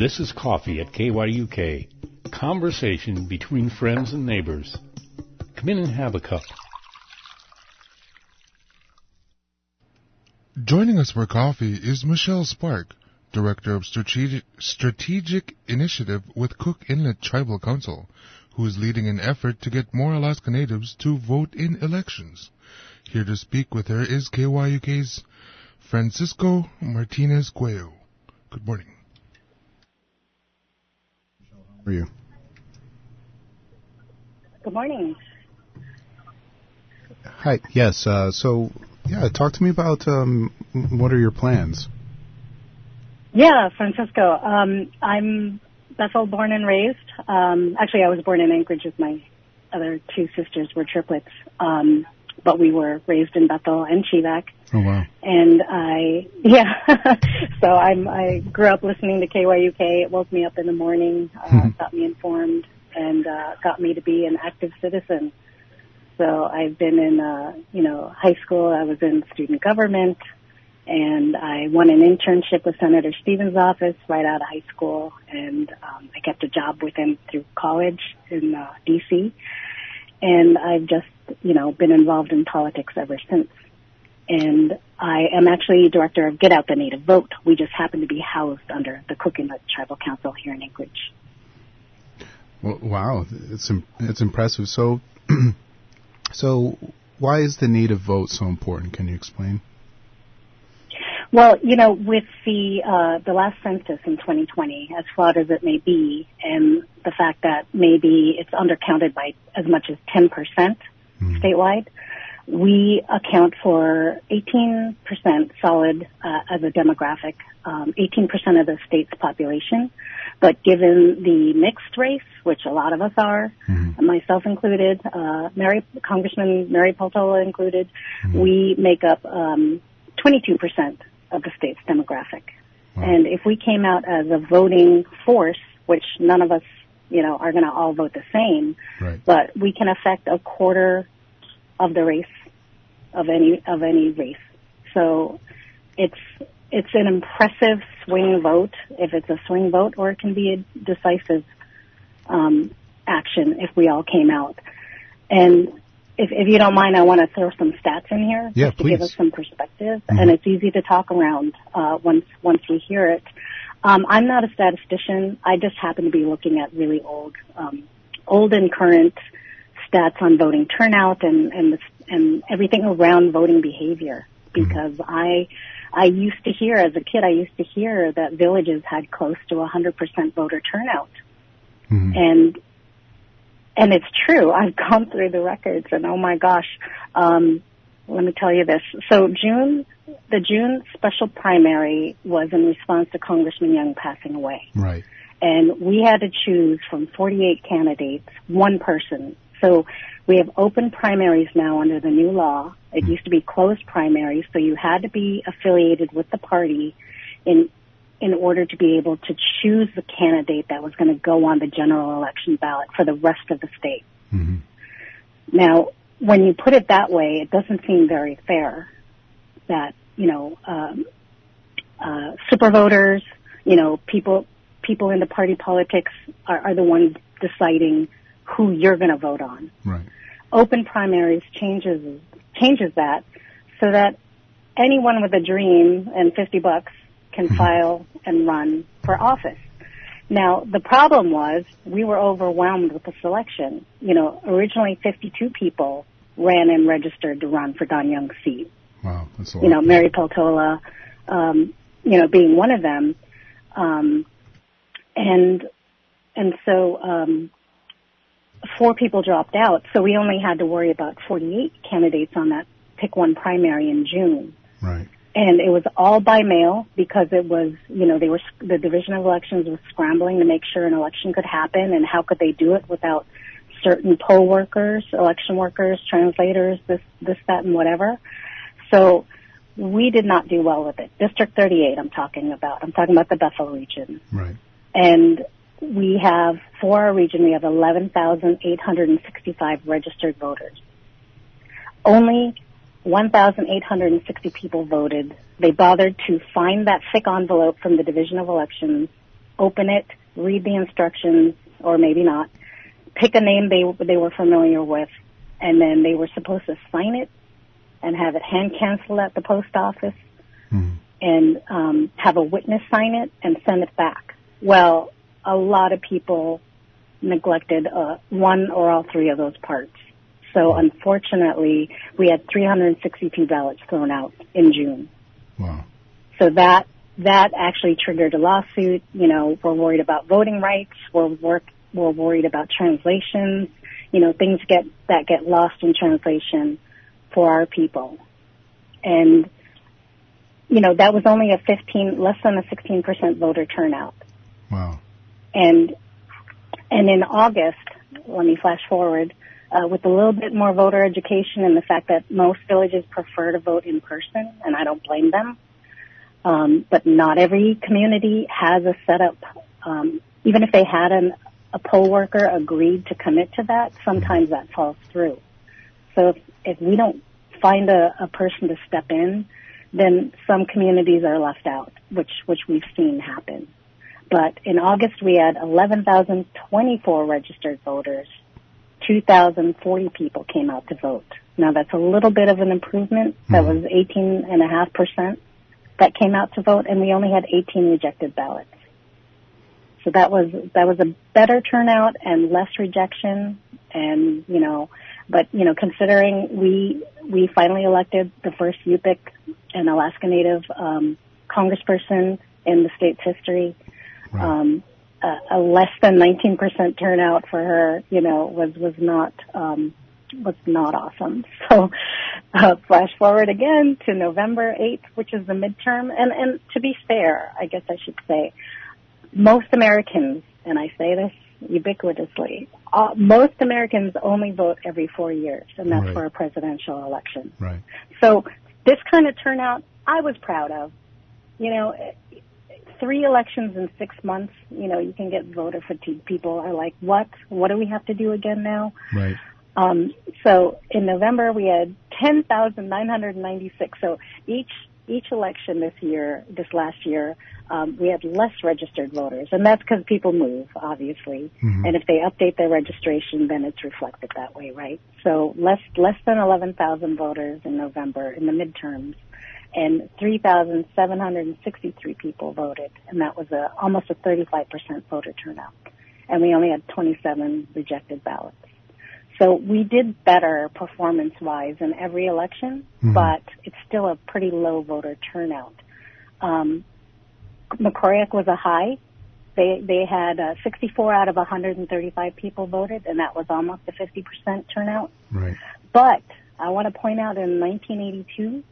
This is Coffee at KYUK. Conversation between friends and neighbors. Come in and have a cup. Joining us for coffee is Michelle Sparck, Director of Strategic, Strategic Initiative with Cook Inlet Tribal Council, who is leading an effort to get more Alaska Natives to vote in elections. Here to speak with her is KYUK's Francisco Martinez Cuello. Good morning. Are you? Good morning. Hi. Yes. Uh, so, yeah, talk to me about um, what are your plans? Yeah, Francisco. Um, I'm Bethel born and raised. Um, actually, I was born in Anchorage with my other two sisters were triplets. Um, but we were raised in Bethel and Chevak. Oh wow! And I, yeah, so I'm I grew up listening to KYUK. It woke me up in the morning, uh, got me informed, and uh, got me to be an active citizen. So I've been in, uh, you know, high school. I was in student government, and I won an internship with Senator Stevens' office right out of high school, and um, I kept a job with him through college in uh, D.C. And I've just you know, been involved in politics ever since. And I am actually director of Get Out the Native Vote. We just happen to be housed under the Cook Inlet Tribal Council here in Anchorage. Well, wow, it's it's impressive. So, so why is the native vote so important? Can you explain? Well, you know, with the uh, the last census in 2020, as flawed as it may be, and the fact that maybe it's undercounted by as much as 10 percent mm. statewide. We account for 18% solid uh, as a demographic, um, 18% of the state's population. But given the mixed race, which a lot of us are, mm. myself included, uh, Mary, Congressman Mary Peltola included, mm. we make up um, 22% of the state's demographic. Wow. And if we came out as a voting force, which none of us you know, are going to all vote the same, right. but we can affect a quarter of the race of any of any race. So it's it's an impressive swing vote if it's a swing vote, or it can be a decisive um, action if we all came out. And if, if you don't mind, I want to throw some stats in here yeah, just to please. give us some perspective, mm-hmm. and it's easy to talk around uh, once once we hear it. Um, I'm not a statistician. I just happen to be looking at really old, um, old and current stats on voting turnout and and the, and everything around voting behavior. Because mm-hmm. I I used to hear as a kid, I used to hear that villages had close to 100% voter turnout, mm-hmm. and and it's true. I've gone through the records, and oh my gosh, um, let me tell you this. So June, the June special primary was in response to Congressman Young passing away. Right. And we had to choose from 48 candidates, one person. So we have open primaries now under the new law. It mm-hmm. used to be closed primaries, so you had to be affiliated with the party in in order to be able to choose the candidate that was going to go on the general election ballot for the rest of the state. Mm-hmm. Now, when you put it that way, it doesn't seem very fair that, you know, um, uh, super voters, you know, people, people in the party politics are, are the ones deciding who you're going to vote on. Right. Open primaries changes, changes that so that anyone with a dream and 50 bucks can mm-hmm. file and run for office. Now, the problem was we were overwhelmed with the selection. You know, originally 52 people ran and registered to run for Don Young's seat. Wow, that's a lot. You know, Mary Peltola, um, you know, being one of them. Um, and, and so, um, four people dropped out, so we only had to worry about 48 candidates on that pick one primary in June. Right. And it was all by mail because it was, you know, they were, the Division of Elections was scrambling to make sure an election could happen and how could they do it without certain poll workers, election workers, translators, this, this, that, and whatever. So we did not do well with it. District 38 I'm talking about. I'm talking about the Bethel region. Right. And we have, for our region, we have 11,865 registered voters. Only 1,860 people voted. They bothered to find that thick envelope from the Division of Elections open it, read the instructions, or maybe not, pick a name they they were familiar with, and then they were supposed to sign it and have it hand canceled at the post office, Mm. and um, have a witness sign it and send it back. Well, a lot of people neglected uh, one or all three of those parts. So unfortunately, we had 362 ballots thrown out in June. Wow. So that that actually triggered a lawsuit. You know, we're worried about voting rights. We're work we're worried about translations. You know, things get that get lost in translation for our people. And you know, that was only a 15 less than a 16% voter turnout. Wow. And and in August, let me flash forward, uh, with a little bit more voter education and the fact that most villages prefer to vote in person, and I don't blame them. Um, but not every community has a setup. Um, even if they had an, a poll worker agreed to commit to that, sometimes that falls through. So if, if we don't find a, a person to step in, then some communities are left out, which which we've seen happen. But in August, we had 11,024 registered voters. 2,040 people came out to vote. Now that's a little bit of an improvement. That was 18.5% that came out to vote, and we only had 18 rejected ballots. So that was that was a better turnout and less rejection, and you know, but you know, considering we we finally elected the first Yupik and Alaska Native um, congressperson in the state's history, Right. um, a, a less than 19% turnout for her, you know, was was not um, was not awesome. So, uh, flash forward again to November 8th, which is the midterm, and and to be fair, I guess I should say, most Americans, and I say this ubiquitously, uh, most Americans only vote every four years, and that's Right. for a presidential election. Right. So this kind of turnout, I was proud of. You know, three elections in six months. You know, you can get voter fatigue. People are like, "What? What do we have to do again now?" Right. Um, so in November we had 10,996. So each each election this year, this last year, um, we had less registered voters, and that's because people move, obviously. Mhm. And if they update their registration, then it's reflected that way, right? So less less than 11,000 voters in November in the midterms, and 3,763 people voted, and that was a almost a 35% voter turnout. And we only had 27 rejected ballots. So we did better performance-wise in every election, Mhm. but it's still a pretty low voter turnout. Um, Mekoryuk was a high. They they had uh, 64 out of 135 people voted, and that was almost a 50% turnout. Right. But I want to point out in 1982,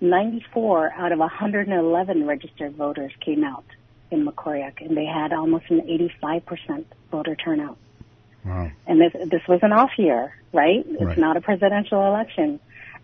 94 out of 111 registered voters came out in Mekoryuk, and they had almost an 85% voter turnout. Wow. And this this was an off year, right? It's Right. not a presidential election.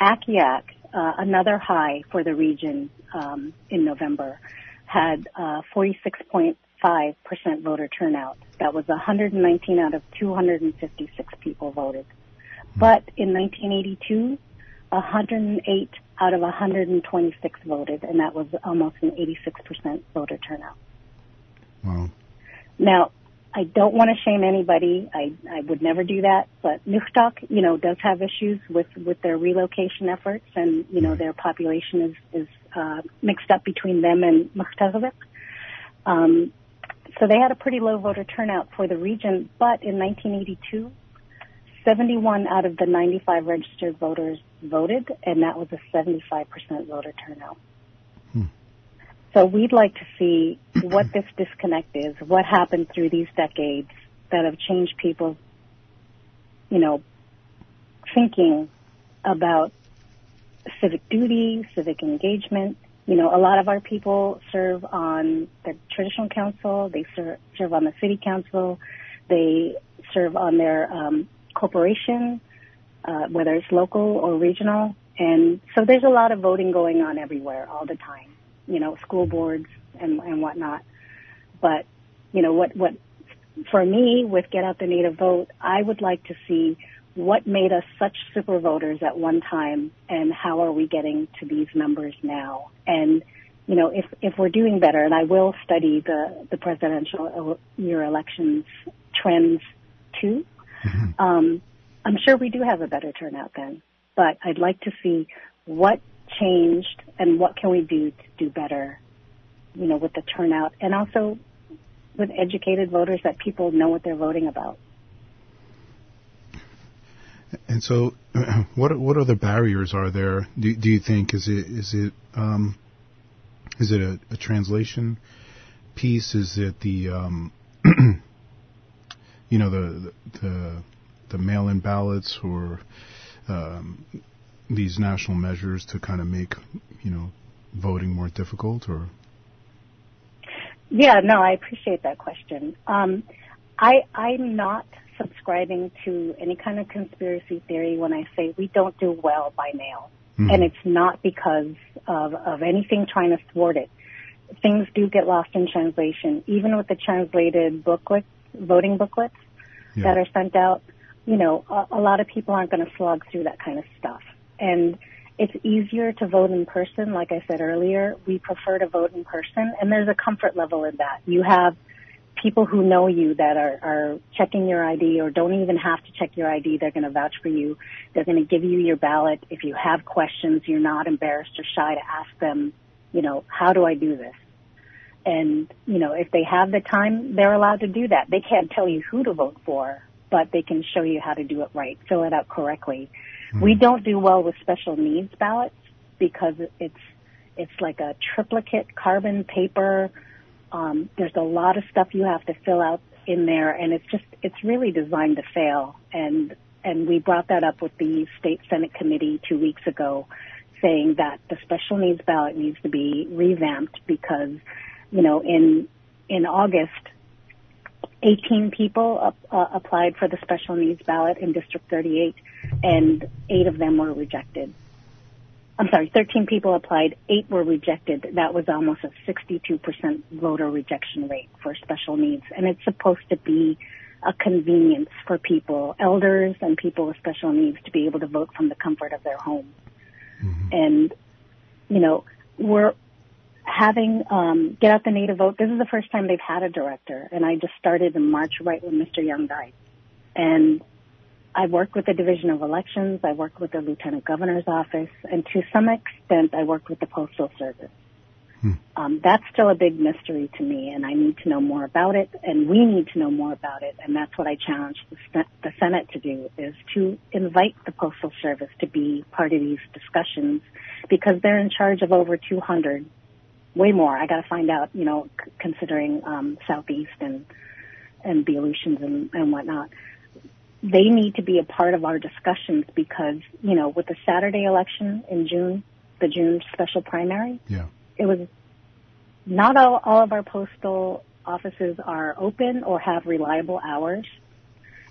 Akiak, uh, another high for the region um, in November, had uh, 46.5 percent voter turnout. That was 119 out of 256 people voted. But in 1982, 108 out of 126 voted, and that was almost an 86 percent voter turnout. Wow. Now, I don't want to shame anybody. I, I would never do that. But Newtok, you know, does have issues with, with their relocation efforts and, you know, their population is, is, uh, mixed up between them and Mertarvik. Um, so they had a pretty low voter turnout for the region, but in 1982, 71 out of the 95 registered voters voted, and that was a 75% voter turnout. So we'd like to see what this disconnect is, what happened through these decades that have changed people's, you know, thinking about civic duty, civic engagement. You know, a lot of our people serve on the traditional council, they serve, serve on the city council, they serve on their um, corporation, uh, whether it's local or regional. And so there's a lot of voting going on everywhere all the time you know, school boards and, and whatnot. But, you know, what, what, for me with Get Out the Native Vote, I would like to see what made us such super voters at one time and how are we getting to these numbers now? And you know, if if we're doing better, and I will study the the presidential year elections trends too. Mm-hmm. Um, I'm sure we do have a better turnout then, but I'd like to see what changed and what can we do to do better, you know, with the turnout and also with educated voters that people know what they're voting about. And so, what what other barriers are there? Do, do you think is it is it um, is it a, a translation piece? Is it the um, you know the the the mail-in ballots or um, these national measures to kind of make you know voting more difficult or? Yeah, no, I appreciate that question. Um, I I'm not subscribing to any kind of conspiracy theory when I say we don't do well by mail. Mm-hmm. And it's not because of, of anything trying to thwart it. Things do get lost in translation, even with the translated booklets, voting booklets yeah. that are sent out. You know, a, a lot of people aren't going to slog through that kind of stuff. And it's easier to vote in person. Like I said earlier, we prefer to vote in person, and there's a comfort level in that. You have people who know you that are, are checking your ID or don't even have to check your ID. They're going to vouch for you. They're going to give you your ballot. If you have questions, you're not embarrassed or shy to ask them, you know, how do I do this? And, you know, if they have the time, they're allowed to do that. They can't tell you who to vote for, but they can show you how to do it right, fill it out correctly. Mm-hmm. We don't do well with special needs ballots because it's, it's like a triplicate carbon paper, um, there's a lot of stuff you have to fill out in there, and it's just it's really designed to fail. And and we brought that up with the state senate committee two weeks ago, saying that the special needs ballot needs to be revamped because, you know, in in August, 18 people uh, applied for the special needs ballot in District 38, and eight of them were rejected. I'm sorry, 13 people applied, eight were rejected. That was almost a 62% voter rejection rate for special needs. And it's supposed to be a convenience for people, elders and people with special needs to be able to vote from the comfort of their home. Mm-hmm. And, you know, we're having, um, Get Out the Native Vote. This is the first time they've had a director. And I just started in March right when Mr. Young died. And I worked with the Division of Elections. I worked with the Lieutenant Governor's office, and to some extent, I worked with the Postal Service. Hmm. Um, that's still a big mystery to me, and I need to know more about it, and we need to know more about it, and that's what I challenge the, the Senate to do, is to invite the Postal Service to be part of these discussions, because they're in charge of over 200, way more. I got to find out, you know, c- considering um, Southeast and and the Aleutians and, and whatnot they need to be a part of our discussions because, you know, with the Saturday election in June, the June special primary, yeah. it was not all, all of our postal offices are open or have reliable hours.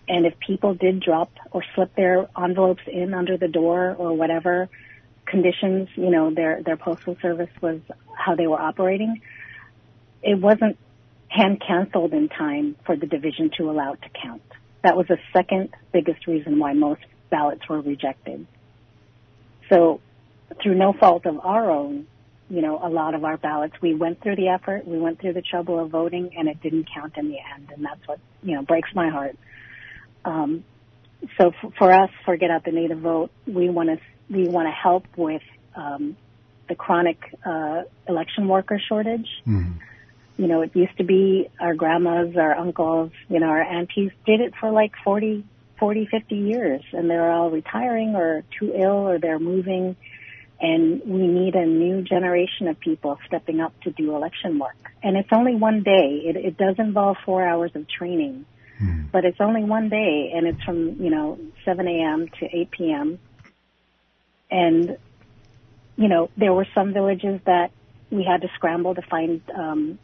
And if people did drop or slip their envelopes in under the door or whatever conditions, you know, their, their postal service was how they were operating, it wasn't hand canceled in time for the division to allow it to count. That was the second biggest reason why most ballots were rejected. So through no fault of our own, you know, a lot of our ballots, we went through the effort, we went through the trouble of voting, and it didn't count in the end, and that's what, you know, breaks my heart. Um, so f- for us, for Get Out the Native Vote, we want to, we want to help with, um, the chronic, uh, election worker shortage. Mm-hmm you know, it used to be our grandmas, our uncles, you know, our aunties did it for like 40, 40, 50 years and they're all retiring or too ill or they're moving. And we need a new generation of people stepping up to do election work. And it's only one day. It, it does involve four hours of training, hmm. but it's only one day and it's from, you know, 7 a.m. to 8 p.m. And, you know, there were some villages that we had to scramble to find um,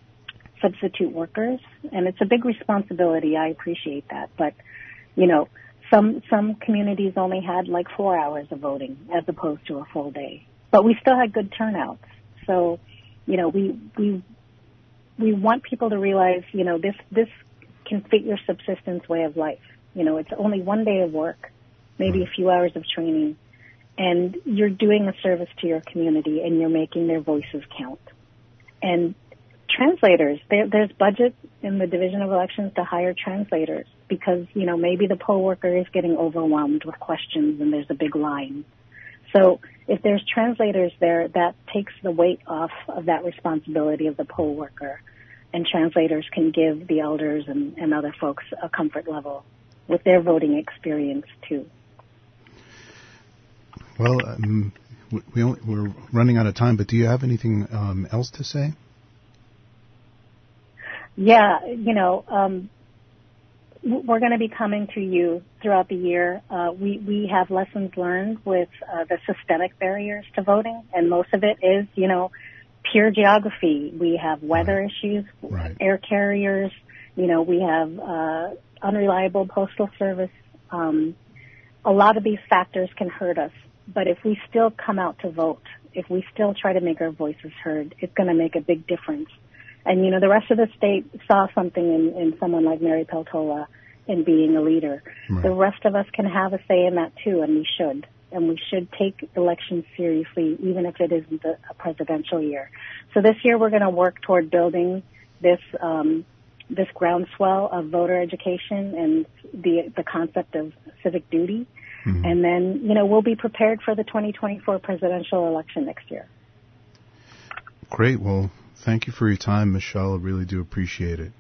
substitute workers, and it's a big responsibility. I appreciate that, but you know, some some communities only had like four hours of voting as opposed to a full day, but we still had good turnouts. So, you know, we we we want people to realize, you know, this this can fit your subsistence way of life. You know, it's only one day of work, maybe a few hours of training, and you're doing a service to your community and you're making their voices count. and translators. There, there's budget in the Division of Elections to hire translators because, you know, maybe the poll worker is getting overwhelmed with questions and there's a big line. So if there's translators there, that takes the weight off of that responsibility of the poll worker. And translators can give the elders and, and other folks a comfort level with their voting experience too. Well, um, we only, we're running out of time, but do you have anything um, else to say? Yeah, you know, um, we're going to be coming to you throughout the year. Uh, we we have lessons learned with uh, the systemic barriers to voting, and most of it is, you know, pure geography. We have weather right. issues, right. air carriers. You know, we have uh, unreliable postal service. Um, a lot of these factors can hurt us, but if we still come out to vote, if we still try to make our voices heard, it's going to make a big difference and, you know, the rest of the state saw something in, in someone like Mary Peltola in being a leader. Right. The rest of us can have a say in that too, and we should. And we should take elections seriously, even if it isn't a, a presidential year. So this year we're going to work toward building this, um, this groundswell of voter education and the, the concept of civic duty. Mm-hmm. And then, you know, we'll be prepared for the 2024 presidential election next year. Great. Well, Thank you for your time, Michelle. I really do appreciate it.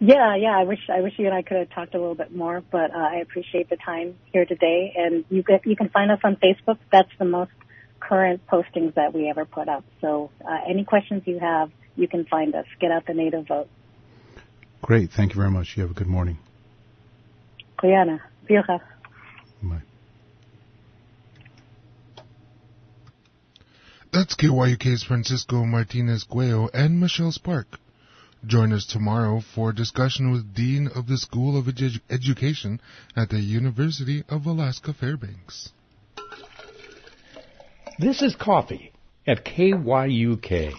Yeah, yeah. I wish I wish you and I could have talked a little bit more, but uh, I appreciate the time here today. And you get you can find us on Facebook. That's the most current postings that we ever put up. So uh, any questions you have, you can find us. Get out the native vote. Great. Thank you very much. You have a good morning. Quyana. Bye. That's KYUK's Francisco Martinez Cuello and Michelle Sparck. Join us tomorrow for a discussion with Dean of the School of Edu- Education at the University of Alaska Fairbanks. This is Coffee at KYUK.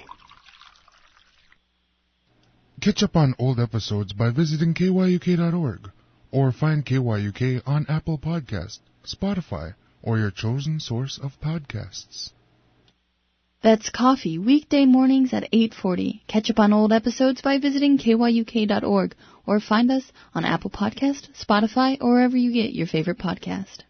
Catch up on old episodes by visiting kyuk.org or find KYUK on Apple Podcast, Spotify, or your chosen source of podcasts. That's coffee weekday mornings at 8:40. Catch up on old episodes by visiting kyuk.org or find us on Apple Podcast, Spotify, or wherever you get your favorite podcast.